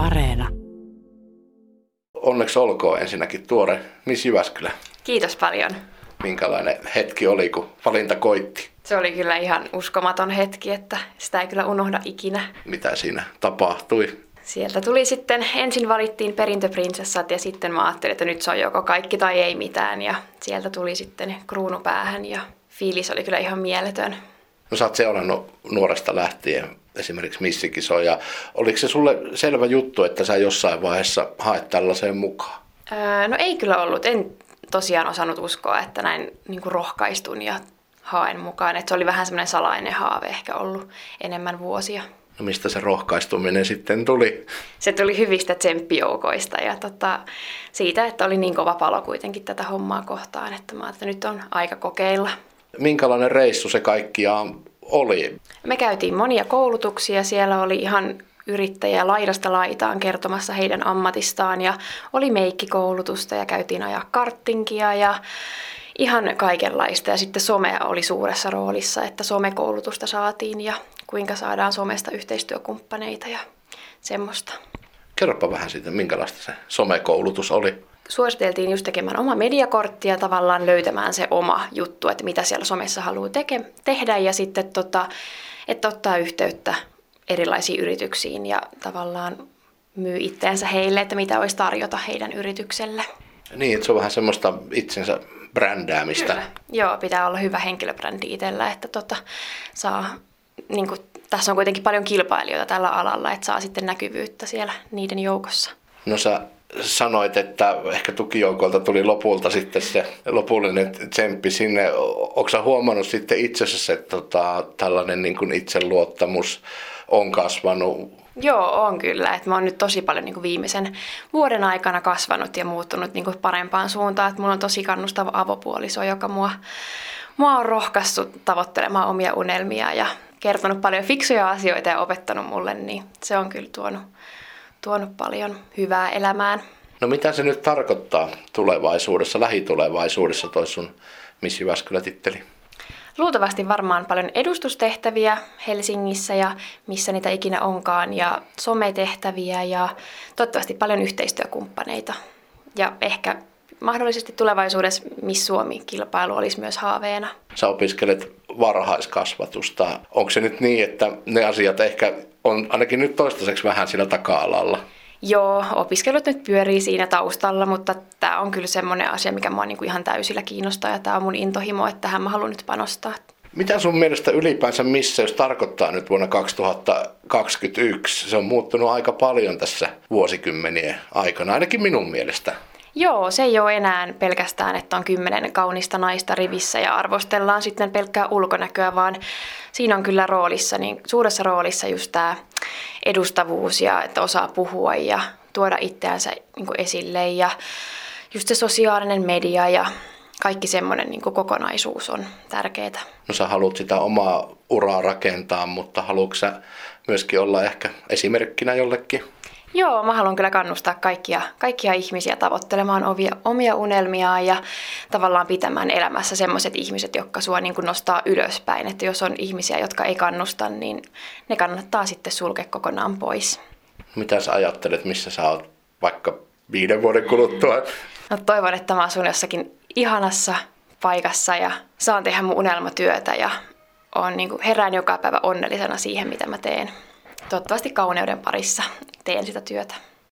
Areena. Onneksi olkoon ensinnäkin tuore Miss Jyväskylä. Kiitos paljon. Minkälainen hetki oli, kun valinta koitti? Se oli kyllä ihan uskomaton hetki, että sitä ei kyllä unohda ikinä. Mitä siinä tapahtui? Sieltä tuli sitten, ensin valittiin perintöprinsessat ja sitten mä ajattelin, että nyt se on joko kaikki tai ei mitään. Ja sieltä tuli sitten kruunupäähän ja fiilis oli kyllä ihan mieletön. No sä oot seurannut nuoresta lähtien esimerkiksi missikisoja. Oliko se sulle selvä juttu, että sä jossain vaiheessa haet tällaiseen mukaan? Öö, no ei kyllä ollut. En tosiaan osannut uskoa, että näin niin kuin rohkaistun ja haen mukaan. Että se oli vähän semmoinen salainen haave ehkä ollut enemmän vuosia. No mistä se rohkaistuminen sitten tuli? Se tuli hyvistä tsemppijoukoista ja tota, siitä, että oli niin kova palo kuitenkin tätä hommaa kohtaan, että mä että nyt on aika kokeilla. Minkälainen reissu se kaikkiaan oli? Me käytiin monia koulutuksia, siellä oli ihan yrittäjiä laidasta laitaan kertomassa heidän ammatistaan ja oli meikkikoulutusta ja käytiin ajaa karttinkia ja ihan kaikenlaista. Ja sitten some oli suuressa roolissa, että somekoulutusta saatiin ja kuinka saadaan somesta yhteistyökumppaneita ja semmoista. Kerropa vähän siitä, minkälaista se somekoulutus oli. Suositeltiin just tekemään oma mediakortti ja tavallaan löytämään se oma juttu, että mitä siellä somessa haluaa teke- tehdä ja sitten tota, että ottaa yhteyttä erilaisiin yrityksiin ja tavallaan myy itteensä heille, että mitä olisi tarjota heidän yritykselle. Niin, että se on vähän semmoista itsensä brändäämistä. Kyllä. Joo, pitää olla hyvä henkilöbrändi itsellä, että tota, saa, niin kuin, tässä on kuitenkin paljon kilpailijoita tällä alalla, että saa sitten näkyvyyttä siellä niiden joukossa. No sä sanoit, että ehkä tukijoukolta tuli lopulta sitten se lopullinen tsemppi sinne. Sä huomannut sitten itsessä, että tota, tällainen niin kuin itseluottamus on kasvanut Joo, on kyllä. Et mä oon nyt tosi paljon niin kuin viimeisen vuoden aikana kasvanut ja muuttunut niin kuin parempaan suuntaan. Et mulla on tosi kannustava avopuoliso, joka mua, mua on rohkaissut tavoittelemaan omia unelmia ja kertonut paljon fiksuja asioita ja opettanut mulle, niin se on kyllä tuonut, tuonut paljon hyvää elämään. No mitä se nyt tarkoittaa tulevaisuudessa, lähitulevaisuudessa toi sun Miss Jyväskylä-titteli? luultavasti varmaan paljon edustustehtäviä Helsingissä ja missä niitä ikinä onkaan ja sometehtäviä ja toivottavasti paljon yhteistyökumppaneita. Ja ehkä mahdollisesti tulevaisuudessa Miss Suomi-kilpailu olisi myös haaveena. Sä opiskelet varhaiskasvatusta. Onko se nyt niin, että ne asiat ehkä on ainakin nyt toistaiseksi vähän sillä taka-alalla? Joo, opiskelut nyt pyörii siinä taustalla, mutta tämä on kyllä semmoinen asia, mikä mua niinku ihan täysillä kiinnostaa ja tämä on mun intohimo, että tähän mä haluan nyt panostaa. Mitä sun mielestä ylipäänsä missä, jos tarkoittaa nyt vuonna 2021? Se on muuttunut aika paljon tässä vuosikymmenien aikana, ainakin minun mielestä. Joo, se ei ole enää pelkästään, että on kymmenen kaunista naista rivissä ja arvostellaan sitten pelkkää ulkonäköä, vaan siinä on kyllä roolissa, niin suuressa roolissa just tämä edustavuus ja että osaa puhua ja tuoda itseänsä niin esille ja just se sosiaalinen media ja kaikki semmoinen niin kokonaisuus on tärkeää. No sä haluat sitä omaa uraa rakentaa, mutta haluatko sä myöskin olla ehkä esimerkkinä jollekin? Joo, mä haluan kyllä kannustaa kaikkia, kaikkia ihmisiä tavoittelemaan omia, omia unelmiaan ja tavallaan pitämään elämässä semmoiset ihmiset, jotka sua niin kuin nostaa ylöspäin. Että jos on ihmisiä, jotka ei kannusta, niin ne kannattaa sitten sulkea kokonaan pois. Mitä sä ajattelet, missä sä oot vaikka viiden vuoden kuluttua? No toivon, että mä asun jossakin ihanassa paikassa ja saan tehdä mun unelmatyötä ja on niin kuin herään joka päivä onnellisena siihen, mitä mä teen. Toivottavasti kauneuden parissa teen sitä työtä.